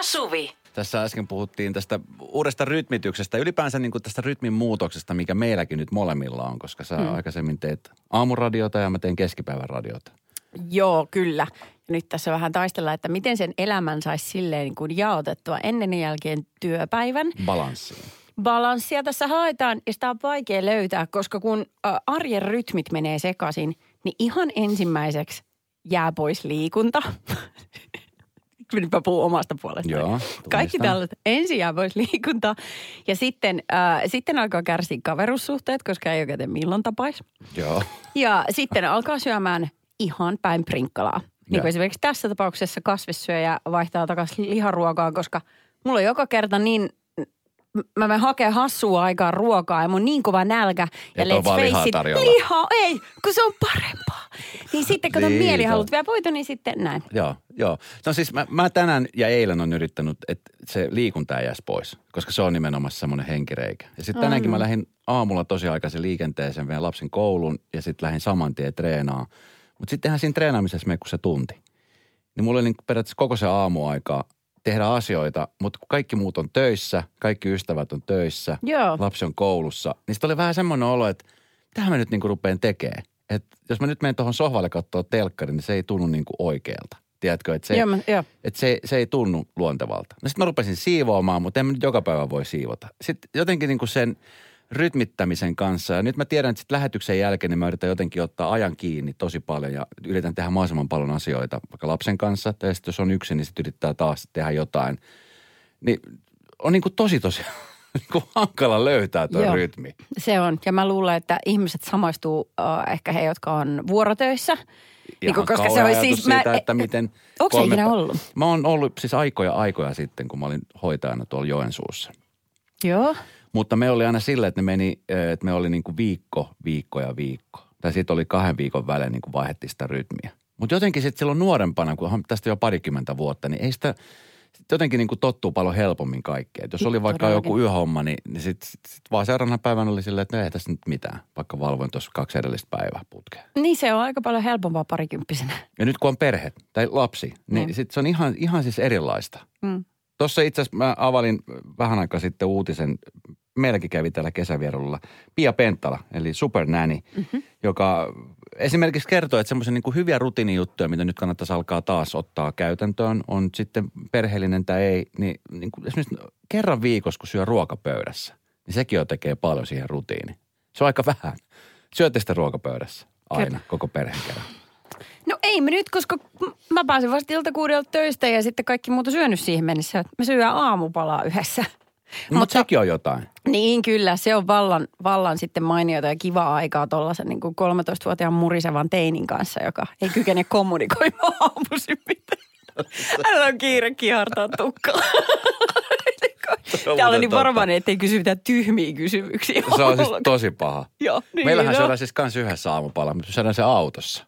ja Suvi. Tässä äsken puhuttiin tästä uudesta rytmityksestä, ylipäänsä niin kuin tästä rytmin muutoksesta, mikä meilläkin nyt molemmilla on, koska sä hmm. aikaisemmin teet aamuradiota ja mä teen keskipäivän radiota. Joo, kyllä. Ja nyt tässä vähän taistellaan, että miten sen elämän saisi silleen niin kuin jaotettua ennen ja jälkeen työpäivän. Balanssiin. Balanssia tässä haetaan ja sitä on vaikea löytää, koska kun arjen rytmit menee sekaisin, niin ihan ensimmäiseksi jää pois liikunta. Nyt puhun omasta puolestani. Joo, Kaikki tällaiset. Ensin jää pois liikunta ja sitten, äh, sitten alkaa kärsiä kaverussuhteet, koska ei oikein milloin tapais. Joo. Ja sitten alkaa syömään ihan päin prinkkalaa. Niin kuin esimerkiksi tässä tapauksessa kasvissyöjä vaihtaa takaisin liharuokaa, koska mulla on joka kerta niin, mä menen hakemaan hassua aikaa ruokaa ja mun niin kova nälkä. Ja Et vaan lihaa it, liha, ei, kun se on parempaa. Niin sitten kun on Niin, mielihalut vielä voitu, niin sitten näin. Joo, joo. No siis mä, mä tänään ja eilen on yrittänyt, että se liikunta ei jäisi pois, koska se on nimenomaan semmoinen henkireikä. Ja sitten tänäänkin mä lähdin aamulla tosi aikaisin liikenteeseen, vein lapsen koulun ja sitten lähdin saman tien treenaamaan. Mutta sittenhän siinä treenaamisessa mene kuin se tunti. Niin mulla oli niin periaatteessa koko se aamuaika tehdä asioita, mutta kun kaikki muut on töissä, kaikki ystävät on töissä, Joo. lapsi on koulussa, niin sitten oli vähän semmoinen olo, että tähän mä nyt niinku rupeen tekemään. Että jos mä nyt menen tuohon sohvalle katsoa telkkarin, niin se ei tunnu niinku oikealta. Tiedätkö, että se, Joo, mä, joo. että se, se ei tunnu luontevalta. No sitten mä rupesin siivoamaan, mutta en mä nyt joka päivä voi siivota. Sitten jotenkin niinku sen rytmittämisen kanssa, ja nyt mä tiedän, että sit lähetyksen jälkeen niin mä yritän jotenkin ottaa ajan kiinni tosi paljon ja yritän tehdä mahdollisimman paljon asioita vaikka lapsen kanssa. Tai sitten jos on yksin, niin sitten yrittää taas tehdä jotain. Niin on niinku tosi tosi niinku hankala löytää tuo Joo. rytmi. Se on. Ja mä luulen, että ihmiset samaistuu äh, ehkä he, jotka on vuorotöissä. Niin kuin, koska se on siis... Mä, siitä, että miten... Onko se kolme ikinä pä- ollut? Mä oon ollut siis aikoja aikoja sitten, kun mä olin hoitajana tuolla Joensuussa. Joo. Mutta me oli aina sillä, että ne meni, eh, että me oli niin kuin viikko, viikko ja viikko. Tai sitten oli kahden viikon välein niin kuin vaihdettiin sitä rytmiä. Mutta jotenkin sitten silloin nuorempana, kun tästä jo parikymmentä vuotta, niin ei sitä, sit jotenkin niin kuin tottuu paljon helpommin kaikkeen. Et jos oli vaikka Todellakin. joku yöhomma, niin, niin sitten sit, sit vaan seuraavana päivänä oli silleen, että no ei tässä nyt mitään, vaikka valvoin tuossa kaksi edellistä päivää putkeen. Niin se on aika paljon helpompaa parikymppisenä. Ja nyt kun on perhe tai lapsi, niin Mm. sitten se on ihan, ihan siis erilaista. Mm. Tuossa itse asiassa mä avalin vähän aikaa sitten uutisen, meilläkin kävi täällä kesävierailulla, Pia Penttala, eli Super Nanny, mm-hmm. joka esimerkiksi kertoo, että semmoisia niin hyviä rutiinijuttuja, mitä nyt kannattaisi alkaa taas ottaa käytäntöön, on sitten perheellinen tai ei, niin, niin kuin esimerkiksi kerran viikossa, kun syö ruokapöydässä, niin sekin jo tekee paljon siihen rutiini. Se on aika vähän. Syötte sitä ruokapöydässä aina, koko perheen kerran. No ei me nyt, koska mä pääsin vasta iltakuudelta töistä ja sitten kaikki muuta syönyt siihen mennessä. Me syödään aamupalaa yhdessä. No, mutta sekin on jotain. Niin kyllä, se on vallan, vallan sitten mainiota ja kivaa aikaa tuollaisen niin kuin 13-vuotiaan murisevan teinin kanssa, joka ei kykene kommunikoimaan aamuisin mitään. Hänellä on kiire kihartaa tukkaa. Täällä on niin varovainen, ettei kysy mitään tyhmiä kysymyksiä. Se on siis tosi paha. Joo, niin Meillähän no. syödään siis kans yhdessä aamupala, mutta syödään se autossa.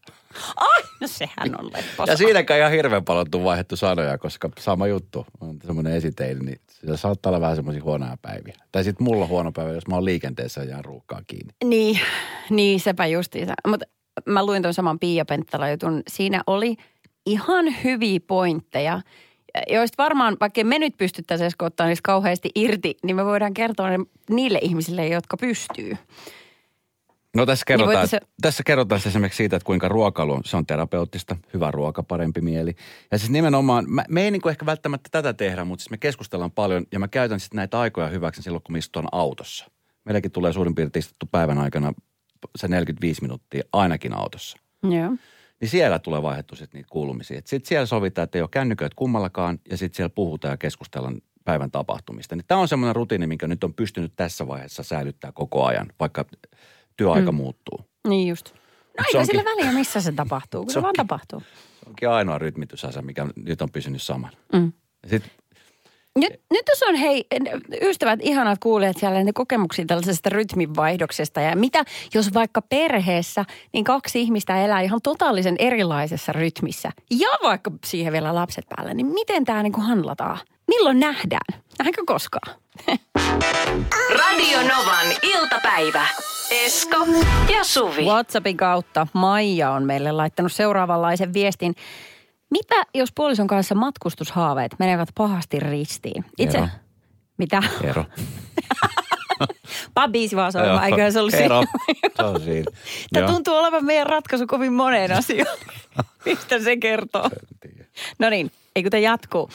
Ai, no sehän on lepposa. Ja siinäkään ihan hirveän paljon tuu vaihdettu sanoja, koska sama juttu on semmoinen esiteili, niin sillä saattaa olla vähän semmoisia huonoja päiviä. Tai sitten mulla on huono päivä, jos mä oon liikenteessä ja jään ruuhkaa kiinni. Niin, niin sepä justiinsa. Mutta mä luin tuon saman Pia Penttala jutun. Siinä oli ihan hyviä pointteja, joista varmaan, vaikka me nyt pystyttäisiin ottaa niistä kauheasti irti, niin me voidaan kertoa niille ihmisille, jotka pystyy. No tässä kerrotaan, voitte se- tässä kerrotaan esimerkiksi siitä, että kuinka ruokailu on, se on terapeuttista, hyvä ruoka, parempi mieli. Ja siis nimenomaan, mä, me ei niin kuin ehkä välttämättä tätä tehdä, mutta siis me keskustellaan paljon ja mä käytän sitten näitä aikoja hyväksi silloin, kun me istutaan autossa. Meilläkin tulee suurin piirtein istuttu päivän aikana se 45 minuuttia ainakin autossa. Joo. Niin siellä tulee vaihdettu sitten niitä kuulumisia. Sitten siellä sovitaan, että ei ole kännyköitä kummallakaan ja sitten siellä puhutaan ja keskustellaan päivän tapahtumista. Niin tämä on semmoinen rutiini, minkä nyt on pystynyt tässä vaiheessa säilyttää koko ajan, vaikka työaika mm. muuttuu. Niin just. No eikä onkin- sillä väliä, missä se tapahtuu, kun Se se vaan tapahtuu. Se onkin ainoa rytmitysasa, mikä nyt on pysynyt saman. Mm. Sitten Nyt, nyt jos on hei, ystävät, ihanat kuulijat siellä ne kokemuksia tällaisesta rytminvaihdoksesta ja mitä jos vaikka perheessä niin kaksi ihmistä elää ihan totaalisen erilaisessa rytmissä ja vaikka siihen vielä lapset päälle, niin miten tämä niin handlataan? Milloin nähdään? Nähdäänkö koskaan? Radio Novan iltapäivä. Esko ja Suvi. WhatsAppin kautta Maija on meille laittanut seuraavanlaisen viestin. Mitä jos puolison kanssa matkustushaaveet menevät pahasti ristiin? Itse, Ero. mitä? Ero. Pabbiisi vaan sanomaan, eikö se ollut Ero. siinä? Se on siinä. Tämä Joo. tuntuu olevan meidän ratkaisu kovin moneen asiaan. Mistä se kertoo? No niin, ei kun tämä jatkuu.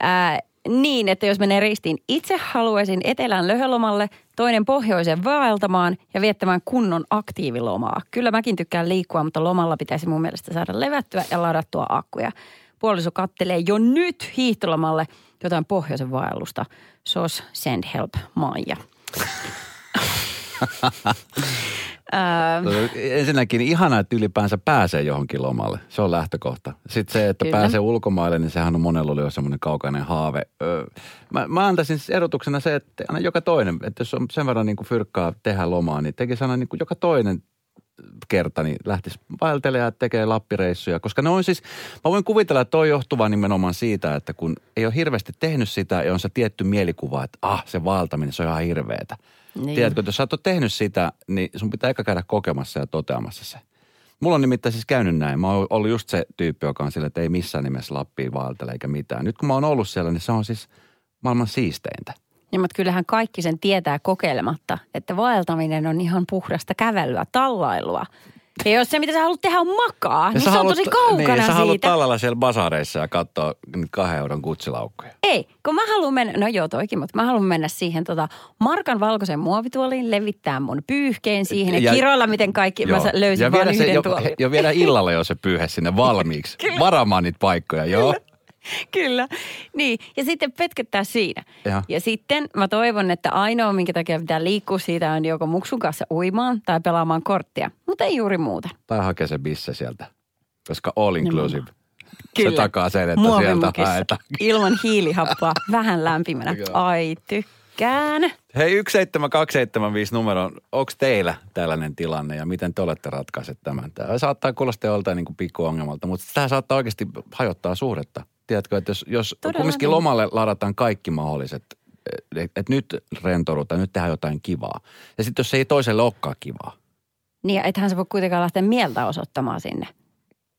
Ää, niin, että jos menee ristiin, itse haluaisin etelän löhölomalle, toinen pohjoisen vaeltamaan ja viettämään kunnon aktiivilomaa. Kyllä mäkin tykkään liikkua, mutta lomalla pitäisi mun mielestä saada levättyä ja ladattua akkuja. Puoliso kattelee jo nyt hiihtolomalle jotain pohjoisen vaellusta. SOS Send Help Maija. Ensinnäkin ihanaa, että ylipäänsä pääsee johonkin lomalle. Se on lähtökohta. Sitten se, että Kyllä. pääsee ulkomaille, niin sehän on monella oli jo semmoinen kaukainen haave. Öö, mä, mä antaisin siis erotuksena se, että aina joka toinen, että jos on sen verran niin kuin fyrkkaa tehdä lomaa, niin tekisi aina niin kuin joka toinen kerta, niin lähtisi vaeltelemaan ja tekee lappireissuja. Koska ne on siis, mä voin kuvitella, että toi johtuva nimenomaan siitä, että kun ei ole hirveästi tehnyt sitä ja on se tietty mielikuva, että ah, se vaeltaminen, se on ihan hirveetä. Niin. Niin. Tiedätkö, että jos sä et ole tehnyt sitä, niin sun pitää eka käydä kokemassa ja toteamassa se. Mulla on nimittäin siis käynyt näin. Mä oon ollut just se tyyppi, joka on sillä, että ei missään nimessä Lappiin vaeltele eikä mitään. Nyt kun mä oon ollut siellä, niin se on siis maailman siisteintä. Ja mutta kyllähän kaikki sen tietää kokeilematta, että vaeltaminen on ihan puhdasta kävelyä, tallailua. Ja jos se, mitä sä haluat tehdä, on makaa, niin sä se on haluat- tosi kaukana niin, sä haluat siitä. tallella siellä basareissa ja katsoa kahden euron kutsilaukkuja. Ei, kun mä haluan mennä, no joo toikin, mutta mä haluan mennä siihen tota Markan valkoisen muovituoliin, levittää mun pyyhkeen siihen ja, Ja- kiroilla miten kaikki, mä Joo. sa- löysin ja vaan viedä se yhden jo, tuolin. jo viedä illalla jo se pyyhe sinne valmiiksi. Varamaan niitä paikkoja, joo. Kyllä, niin. Ja sitten petkettää siinä. Jaha. Ja sitten mä toivon, että ainoa, minkä takia pitää liikkua siitä, on joko muksun kanssa uimaan tai pelaamaan korttia. Mutta ei juuri muuta. Tai hakee se bisse sieltä. Koska all inclusive. Kyllä. Se takaa sen, että sieltä haetaan. ilman hiilihappoa, vähän lämpimänä. Ai, tykkään. Hei, 17275 numero, onko teillä tällainen tilanne ja miten te olette ratkaiset tämän? Tämä saattaa kuulostaa joltain niin pikkuongelmalta, mutta tämä saattaa oikeasti hajottaa suhdetta. Tiedätkö, että jos, jos Todella kumminkin niin. lomalle ladataan kaikki mahdolliset, että et nyt rentoudutaan, nyt tehdään jotain kivaa. Ja sitten jos se ei toiselle olekaan kivaa. Niin, ja ethän sä voi kuitenkaan lähteä mieltä osoittamaan sinne.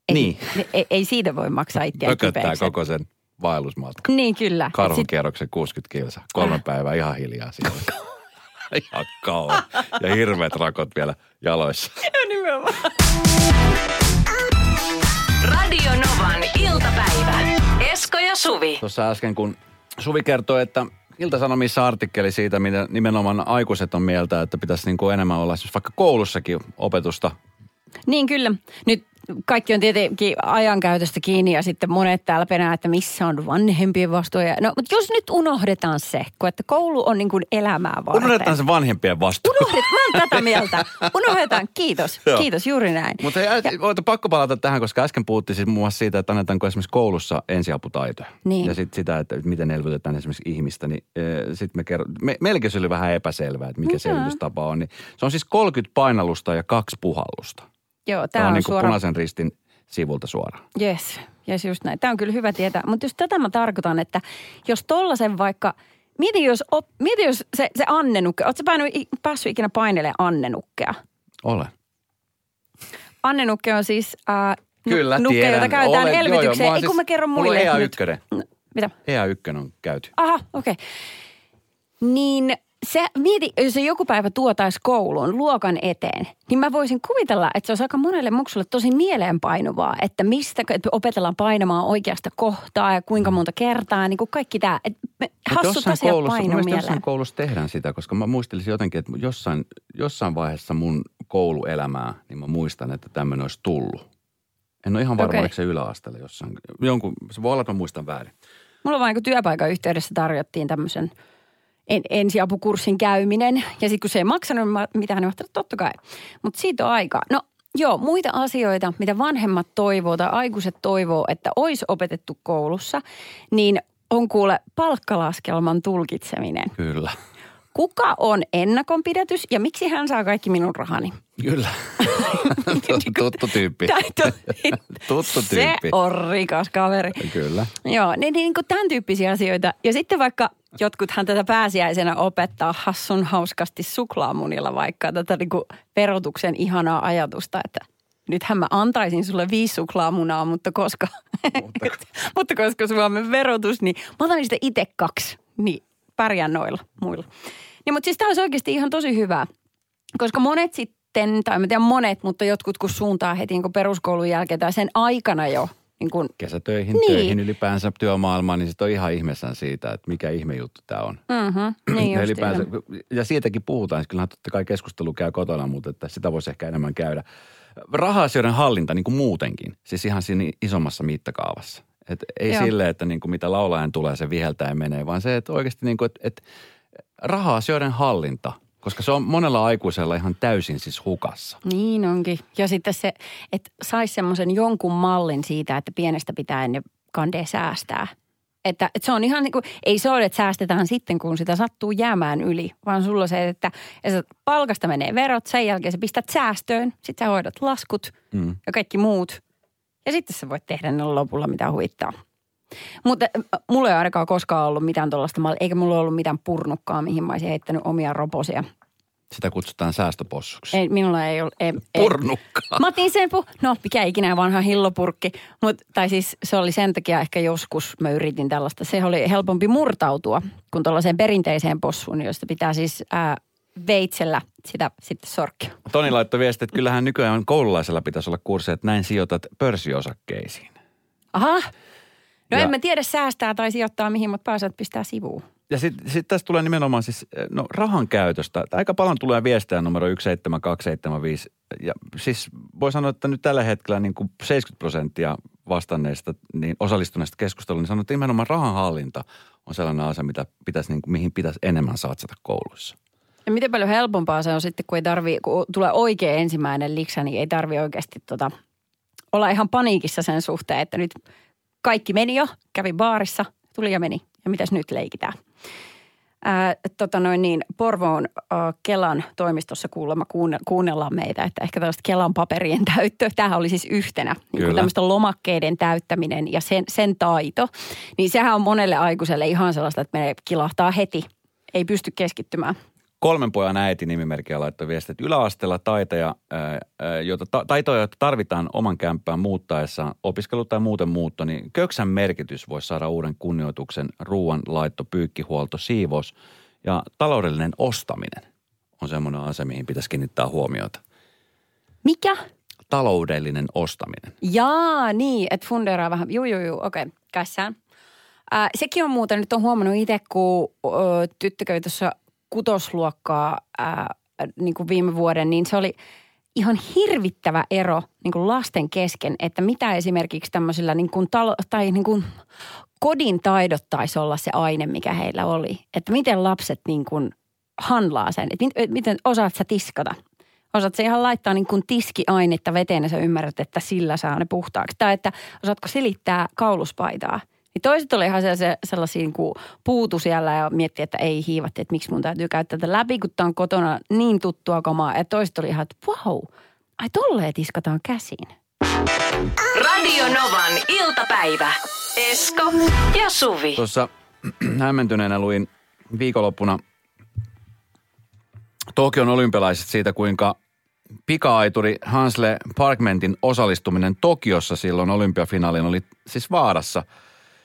Ei, Niin. Ei, ei siitä voi maksaa itseään Pököttää kipeäksi. koko sen vaellusmatka. Niin, kyllä. Karhun sit- kierroksen 60 kilsa. Kolme päivää ihan hiljaa siellä. ihan kauan. Ja hirveät rakot vielä jaloissa. Nimenomaan. Radio Novan iltapäivä. Esko ja Suvi. Tuossa äsken, kun Suvi kertoi, että Ilta-Sanomissa artikkeli siitä, mitä nimenomaan aikuiset on mieltä, että pitäisi niin kuin enemmän olla siis vaikka koulussakin opetusta. Niin kyllä. Nyt kaikki on tietenkin ajankäytöstä kiinni ja sitten monet täällä penää, että missä on vanhempien vastuu. Ja, no, mutta jos nyt unohdetaan se, kun että koulu on niin kuin elämää varten. Unohdetaan se vanhempien vastuu. Unohdet, mä oon tätä mieltä. Unohdetaan, kiitos. Joo. Kiitos, juuri näin. Mutta hei, oota, pakko palata tähän, koska äsken puhuttiin siis muun muassa siitä, että annetaanko esimerkiksi koulussa ensiaputaitoja. Niin. Ja sitten sitä, että miten elvytetään esimerkiksi ihmistä. Niin sitten me kerro, me, meilläkin se oli vähän epäselvää, että mikä Mitä? selvitystapa on. Niin se on siis 30 painallusta ja kaksi puhallusta. Joo, Tämä on, on, niin suora... punaisen ristin sivulta suoraan. Yes, yes just näin. Tämä on kyllä hyvä tietää. Mutta jos tätä mä tarkoitan, että jos tollasen vaikka, mieti jos, op, mieti jos se, se annenukke, ootko sä päässyt ikinä painelemaan annenukkea? Olen. Annenukke on siis äh, nu- Kyllä, nukke, tiedän. jota käytetään Olen- joo, joo, elvytykseen. mä oon Ei kun siis- mä kerron mulla on muille EA1. nyt. No, Mitä? EA1 on käyty. Aha, okei. Okay. Niin se, mieti, jos se joku päivä tuotaisi kouluun luokan eteen, niin mä voisin kuvitella, että se olisi aika monelle muksulle tosi mieleenpainuvaa, että mistä että opetellaan painamaan oikeasta kohtaa ja kuinka monta kertaa, niin kuin kaikki tämä. Hassut jossain asiat koulussa, mielestä mieleen. jossain koulussa tehdään sitä, koska mä muistelisin jotenkin, että jossain, jossain vaiheessa mun kouluelämää, niin mä muistan, että tämmöinen olisi tullut. En ole ihan varma, Okei. oliko se yläasteella jossain. Jonkun, se voi olla, että mä muistan väärin. Mulla vaan niin työpaikan yhteydessä tarjottiin tämmöisen en, ensiapukurssin käyminen. Ja sitten kun se ei maksanut niin mä ajattelin, että totta kai. Mutta siitä on aika. No joo, muita asioita, mitä vanhemmat toivoo tai aikuiset toivoo, että olisi opetettu koulussa, niin on kuule palkkalaskelman tulkitseminen. Kyllä. Kuka on ennakonpidätys ja miksi hän saa kaikki minun rahani? Kyllä. Tuttu tyyppi. Tuttu Se tyyppi. on rikas kaveri. Kyllä. Joo, niin, niin kuin tämän tyyppisiä asioita. Ja sitten vaikka jotkuthan tätä pääsiäisenä opettaa hassun hauskasti suklaamunilla vaikka tätä niin kuin verotuksen ihanaa ajatusta, että nythän mä antaisin sulle viisi suklaamunaa, mutta koska, mutta koska Suomen verotus, niin mä otan niistä itse kaksi. Niin pärjään noilla muilla. Niin, mutta siis tämä olisi oikeasti ihan tosi hyvä, koska monet sitten, tai mä tiedän monet, mutta jotkut kun suuntaa heti niin peruskoulun jälkeen tai sen aikana jo niin kun, Kesätöihin, Niin. töihin ylipäänsä työmaailmaan, niin sitten on ihan ihmeessään siitä, että mikä ihme juttu tämä on. mm-hmm, niin ja, just ylipäänsä, ja siitäkin puhutaan, siis kyllähän totta kai keskustelu käy kotona, mutta että sitä voisi ehkä enemmän käydä. Raha-asioiden hallinta niin kuin muutenkin, siis ihan siinä isommassa mittakaavassa. Et ei Joo. sille, että niin kuin mitä laulajan tulee, se viheltää ja menee, vaan se, että oikeasti niin kuin, että, että raha-asioiden hallinta, koska se on monella aikuisella ihan täysin siis hukassa. Niin onkin. Ja sitten se, että saisi semmoisen jonkun mallin siitä, että pienestä pitäen ne kandee säästää. Että, että se on ihan niin kuin, ei se ole, että säästetään sitten, kun sitä sattuu jäämään yli, vaan sulla se, että, että palkasta menee verot, sen jälkeen sä pistät säästöön, sitten sä hoidat laskut Mm. ja kaikki muut. Ja sitten sä voit tehdä ne lopulla mitä huvittaa. Mutta äh, mulla ei ainakaan koskaan ollut mitään tuollaista eikä mulla ollut mitään purnukkaa, mihin mä olisin heittänyt omia roposia. Sitä kutsutaan säästöpossuksi. Ei, minulla ei ole. Ei, ei. Purnukkaa. Mä otin sen, pu- no mikä ikinä vanha hillopurkki, Mut, tai siis se oli sen takia ehkä joskus mä yritin tällaista. Se oli helpompi murtautua kuin tuollaiseen perinteiseen possuun, josta pitää siis ää, veitsellä sitä sitten sorkkia. Toni laittoi viesti, että kyllähän nykyään koululaisella pitäisi olla kurssi, että näin sijoitat pörssiosakkeisiin. Aha, no Ja- en mä tiedä säästää tai sijoittaa mihin, mutta pääset pistää sivuun. Ja sitten sit tästä tulee nimenomaan siis, no rahan käytöstä. Aika paljon tulee viestejä numero 17275. Ja siis voi sanoa, että nyt tällä hetkellä niin kuin 70 prosenttia vastanneista, niin osallistuneista keskusteluun, niin sanoo, että nimenomaan rahanhallinta on sellainen asia, mitä pitäisi, niin kuin, mihin pitäisi enemmän satsata kouluissa. Ja miten paljon helpompaa se on sitten, kun ei tarvii, kun tulee oikein ensimmäinen liksa, niin ei tarvi oikeasti tota, olla ihan paniikissa sen suhteen, että nyt kaikki meni jo, kävi baarissa, tuli ja meni. Ja mitäs nyt leikitään? Ää, tota noin niin, Porvoon ää, Kelan toimistossa kuulemma kuunne, kuunnellaan meitä, että ehkä tällaista Kelan paperien täyttö, tämähän oli siis yhtenä, niin kuin tämmöistä lomakkeiden täyttäminen ja sen, sen taito, niin sehän on monelle aikuiselle ihan sellaista, että menee kilahtaa heti, ei pysty keskittymään. Kolmen pojan äiti nimimerkkiä laittoi viesti, että yläasteella taiteja, ää, ää, joita, ta, taitoja, joita tarvitaan oman kämppään muuttaessa, opiskelu tai muuten muutto, niin köksän merkitys voisi saada uuden kunnioituksen, ruoan laitto, pyykkihuolto, siivous ja taloudellinen ostaminen on semmoinen asia, mihin pitäisi kiinnittää huomiota. Mikä? Taloudellinen ostaminen. Jaa, niin, että funderaa vähän. Juu, juu, juu, okei, okay, kässään. Ää, sekin on muuten, nyt on huomannut itse, kun ö, tuossa kutosluokkaa ää, niin kuin viime vuoden, niin se oli ihan hirvittävä ero niin kuin lasten kesken, että mitä esimerkiksi tämmöisillä niin kuin talo, tai niin kuin kodin taidot taisi olla se aine, mikä heillä oli. Että miten lapset niin kuin handlaa sen, että mit- miten osaat sä tiskata. Osaat sä ihan laittaa niin kuin tiskiainetta veteen ja sä ymmärrät, että sillä saa ne puhtaaksi. Tai että osaatko silittää kauluspaitaa. Niin toiset oli ihan sellaisia, sellaisia niin kuin puutu siellä ja mietti, että ei hiivatti, että miksi mun täytyy käyttää tätä läpi, kun tää on kotona niin tuttua kamaa. Ja toiset oli ihan, että wow, ai tolleen tiskataan käsin. Radio Novan iltapäivä. Esko ja Suvi. Tuossa hämmentyneenä luin viikonloppuna Tokion olympialaiset siitä, kuinka pika-aituri Hansle Parkmentin osallistuminen Tokiossa silloin olympiafinaaliin oli siis vaarassa.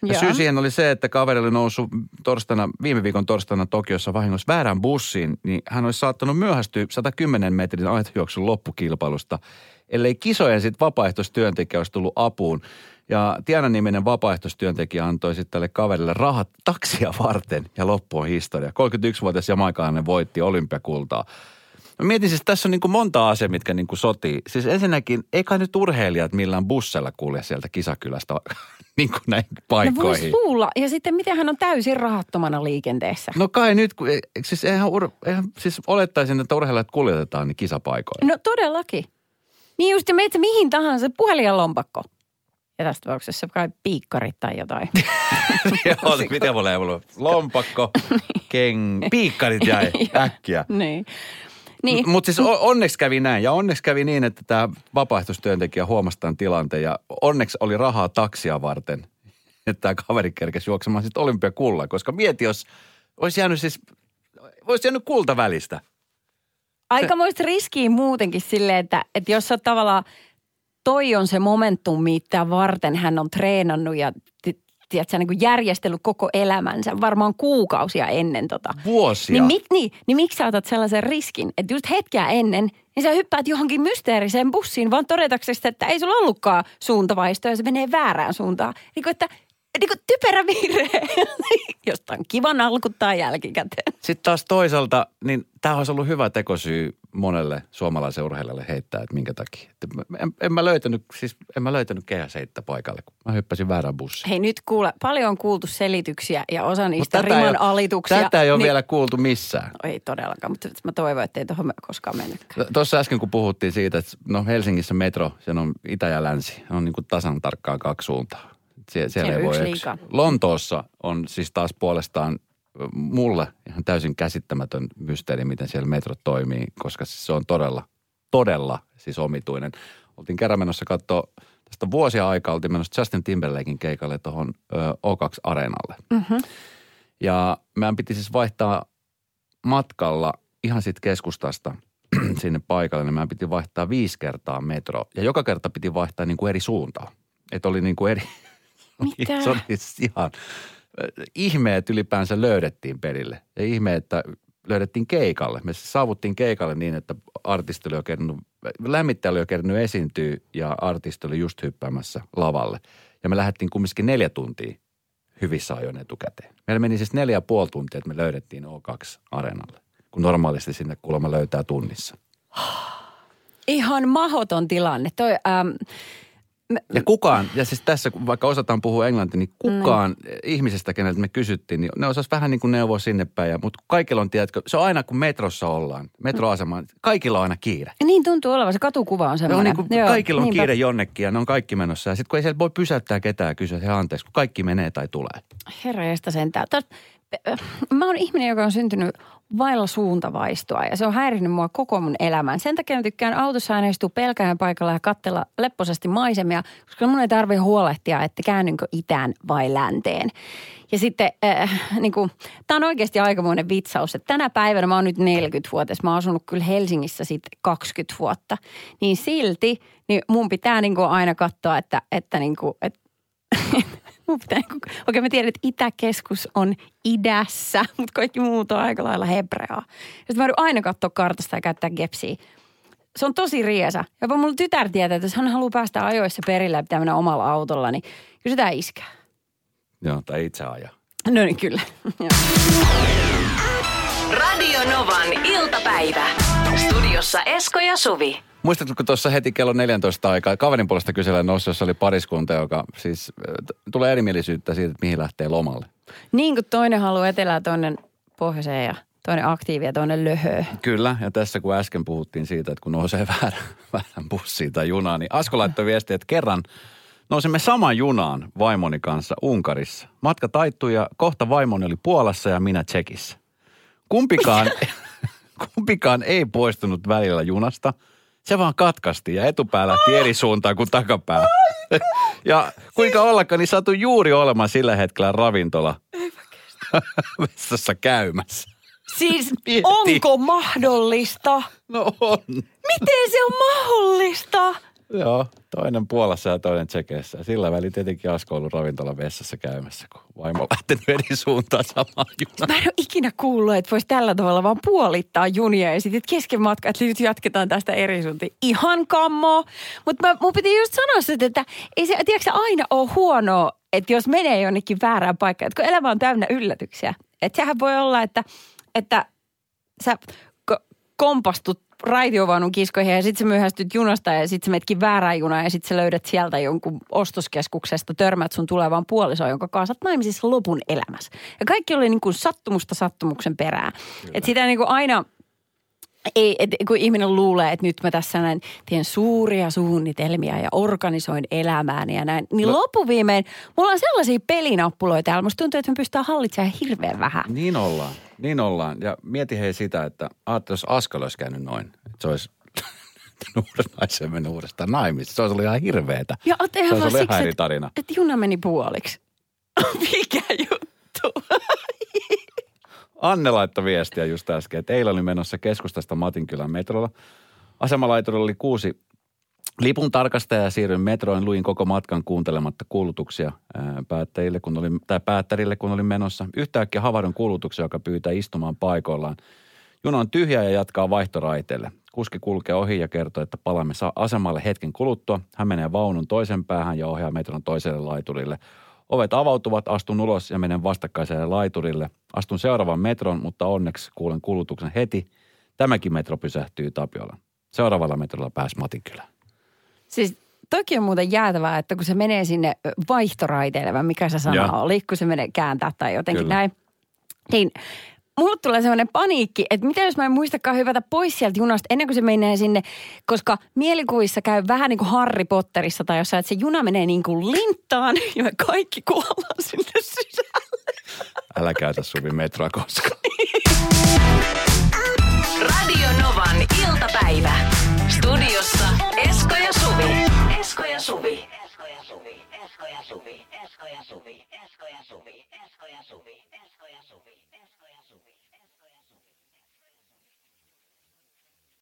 Ja syy siihen oli se, että kaveri oli noussut torstaina, viime viikon torstaina Tokiossa vahingossa väärään bussiin, niin hän olisi saattanut myöhästyä 110 metrin aitojuoksun loppukilpailusta, ellei kisojen sitten vapaaehtoistyöntekijä olisi tullut apuun. Ja Tiana-niminen vapaaehtoistyöntekijä antoi sitten tälle kaverille rahat taksia varten ja loppu on historia. 31-vuotias jamaikalainen voitti olympiakultaa. Mä mietin siis, tässä on niin kuin monta asiaa, mitkä niin kuin sotii. Siis ensinnäkin, eikä nyt urheilijat millään bussella kulje sieltä kisakylästä niin kuin näihin No paikkoihin. voisi luulla. Ja sitten miten hän on täysin rahattomana liikenteessä. No kai nyt, kun, e- siis, eihän, ur, eihän siis olettaisin, että urheilijat kuljetetaan niin kisapaikoille. No todellakin. Niin just, ja mihin tahansa, puhelin lompakko. Ja tässä tapauksessa kai piikkarit tai jotain. Joo, miten ei ollut? Lompakko, keng, piikkarit jäi äkkiä. niin. Niin. Mutta siis onneksi kävi näin. Ja onneksi kävi niin, että tämä vapaaehtoistyöntekijä huomasi tämän tilanteen. Ja onneksi oli rahaa taksia varten, että tämä kaveri kerkesi juoksemaan sitten olympiakulla. Koska mieti, jos olisi jäänyt siis, olisi jäänyt kulta välistä. Aikamoista riskiä muutenkin silleen, että, että jos sä tavallaan toi on se momentum, mitä varten hän on treenannut ja tiedätkö, niin kuin järjestellyt koko elämänsä varmaan kuukausia ennen tota. Vuosia. Niin, mik, niin, niin miksi sä otat sellaisen riskin, että just hetkeä ennen, niin sä hyppäät johonkin mysteeriseen bussiin, vaan todetaksesi, että ei sulla ollutkaan suuntavaistoa ja se menee väärään suuntaan. Niin kuin, että niin kuin typerä virhe, josta on kiva nalkuttaa jälkikäteen. Sitten taas toisaalta, niin tämä olisi ollut hyvä tekosyy monelle suomalaisen urheilijalle heittää, että minkä takia. En, en, mä löytänyt, siis en mä löytänyt kehäseittä paikalle, kun mä hyppäsin väärän bussiin. Hei nyt kuule, paljon on kuultu selityksiä ja osa niistä tätä riman ole- alituksia. Tätä ei ole niin, vielä kuultu missään. Ei todellakaan, mutta mä toivon, että ei tuohon koskaan mennytkään. Tuossa äsken kun puhuttiin siitä, että no Helsingissä metro, sen on itä ja länsi, on niin kuin tasan tarkkaan kaksi suuntaa. Sie- siellä Siellä ei voi yksi. Lontoossa on siis taas puolestaan mulle ihan täysin käsittämätön mysteeri, miten siellä metro toimii, koska siis se on todella, todella siis omituinen. Oltiin kerran menossa katsoa, tästä vuosia aikaa oltiin menossa Justin Timberlakein keikalle tuohon O2-areenalle. Mm-hmm. Ja meidän piti siis vaihtaa matkalla ihan siitä keskustasta sinne paikalle, niin meidän piti vaihtaa viisi kertaa metro. Ja joka kerta piti vaihtaa niin kuin eri suuntaan. Että oli niin kuin eri... Mitä? Se oli ihan... Ihme, että ylipäänsä löydettiin perille. Ja ihme, että löydettiin keikalle. Me saavuttiin keikalle niin, että artisti oli jo kerännyt, lämmittäjä oli jo kerännyt esiintyä ja artisti oli just hyppäämässä lavalle. Ja me lähdettiin kumminkin neljä tuntia hyvissä ajoin etukäteen. Meillä meni siis neljä ja puoli tuntia, että me löydettiin O2-areenalle, kun normaalisti sinne kuulemma löytää tunnissa. Ihan mahoton tilanne. Toi, ähm, Ja kukaan, ja siis tässä vaikka osataan puhua englantia, niin kukaan ihmisestä, keneltä me kysyttiin, niin ne osas vähän niin kuin neuvoa sinne päin. Ja, mutta kaikilla on, tiedätkö, se on aina kun metrossa ollaan, metroasemaan, kaikilla on aina kiire. niin tuntuu olevan, se katukuva on Ne on semmoinen. niin kuin, kaikilla on kiire jonnekin ja ne on kaikki menossa. Ja sitten kun ei sieltä voi pysäyttää ketään ja kysyä, että anteeksi, kun kaikki menee tai tulee. Herra jästä sentään. Mä oon ihminen, joka on syntynyt vailla suuntavaistoa ja se on häirinnyt mua koko mun elämän. Sen takia mä tykkään autossa aina istua pelkäjän paikalla ja katsella lepposasti maisemia, koska mun ei tarvitse huolehtia, että käännynkö itään vai länteen. Ja sitten, äh, niin kuin, tämä on oikeasti aikamoinen vitsaus, että tänä päivänä mä oon nyt 40-vuotias, mä oon asunut kyllä Helsingissä sitten 20 vuotta, niin silti niin mun pitää niin kuin aina katsoa, että, että, niin kuin, että Mun pitää, okei mä tiedän, että Itäkeskus on idässä, mutta kaikki muut on aika lailla hebreaa. Ja sitten mä aina katsoa kartasta ja käyttää gepsiä. Se on tosi riesa. Jopa mulla tytär tietää, että jos hän haluaa päästä ajoissa perille ja pitää mennä omalla autolla, niin kysytään iskää. Joo, tai itse ajaa. No niin, kyllä. Joo. Radio Novan iltapäivä. Studiossa Esko ja Suvi. Muistatko, tuossa heti kello 14 aikaa kaverin puolesta kysellä nousi, jossa oli pariskunta, joka siis t- tulee erimielisyyttä siitä, että mihin lähtee lomalle. niin kuin toinen haluaa etelään, toinen pohjoiseen ja toinen aktiivi ja toinen löhö. Kyllä, ja tässä kun äsken puhuttiin siitä, että kun nousee väärän, väärän bussiin tai junaan, niin Asko laittoi viestiä, että kerran nousimme saman junaan vaimoni kanssa Unkarissa. Matka taittui ja kohta vaimoni oli Puolassa ja minä Tsekissä. Kumpikaan, kumpikaan ei poistunut välillä junasta. Se vaan katkasti ja etupää lähti eri suuntaan kuin takapää. Ja kuinka ollakaan, niin satui juuri olemaan sillä hetkellä ravintola vessassa käymässä. Siis Mieti. onko mahdollista? No on. Miten se on mahdollista? Joo, toinen Puolassa ja toinen Tsekeissä. Sillä väliin tietenkin Asko on ollut ravintolan vessassa käymässä, kun vaimo on lähtenyt eri suuntaan samaan junaan. Mä en ole ikinä kuullut, että voisi tällä tavalla vaan puolittaa junia ja sitten kesken matka, että nyt jatketaan tästä eri suuntiin. Ihan kammo. Mutta mun piti just sanoa se, että ei se, tiedätkö, aina ole huonoa, että jos menee jonnekin väärään paikkaan. Että kun elämä on täynnä yllätyksiä. Että sehän voi olla, että, että sä ko- kompastut raitiovaunun kiskoihin ja sitten sä myöhästyt junasta ja sitten sä metkin väärään junaan ja sitten sä löydät sieltä jonkun ostoskeskuksesta, törmät sun tulevaan puolisoon, jonka kanssa sä oot naimisissa lopun elämässä. Ja kaikki oli niin kuin sattumusta sattumuksen perään. Et sitä niin kuin aina, ei, et, kun ihminen luulee, että nyt mä tässä näin teen suuria suunnitelmia ja organisoin elämääni ja näin, niin No- loppuviimein mulla on sellaisia pelinappuloita täällä. Musta tuntuu, että me pystytään hallitsemaan hirveän vähän. Niin ollaan, niin ollaan. Ja mieti hei sitä, että ajattele, jos Askal olisi käynyt noin, että se olisi naisen mennyt uudestaan naimista. Se olisi ollut ihan hirveetä. Ja se olisi ollut ihan siksi, että et juna meni puoliksi. Mikä juttu? Anne laittoi viestiä just äsken, että eilen oli menossa keskustasta Matinkylän metrolla. Asemalaiturilla oli kuusi lipun tarkastaja ja siirryin metroon. Luin koko matkan kuuntelematta kuulutuksia ää, päättäjille, kun olin, tai päättärille, kun olin menossa. Yhtäkkiä havahdun kuulutuksia, joka pyytää istumaan paikoillaan. Juna on tyhjä ja jatkaa vaihtoraiteelle. Kuski kulkee ohi ja kertoo, että palaamme asemalle hetken kuluttua. Hän menee vaunun toisen päähän ja ohjaa metron toiselle laiturille. Ovet avautuvat, astun ulos ja menen vastakkaiselle laiturille. Astun seuraavan metron, mutta onneksi kuulen kulutuksen heti. Tämäkin metro pysähtyy Tapiolla. Seuraavalla metrolla pääs Matinkylään. Siis toki on muuten jäätävää, että kun se menee sinne vaihtoraiteille, vai mikä se sana Joo. oli, kun se menee kääntää tai jotenkin Kyllä. näin. Niin mulle tulee sellainen paniikki, että mitä jos mä en muistakaan hyvätä pois sieltä junasta ennen kuin se menee sinne, koska mielikuvissa käy vähän niin kuin Harry Potterissa tai jossain, että se juna menee niin kuin linttaan ja me kaikki kuollaan sinne sisälle. Älä käytä Suvi metroa koskaan. Radio Novan iltapäivä. Studiossa Esko ja Suvi. Esko ja Suvi.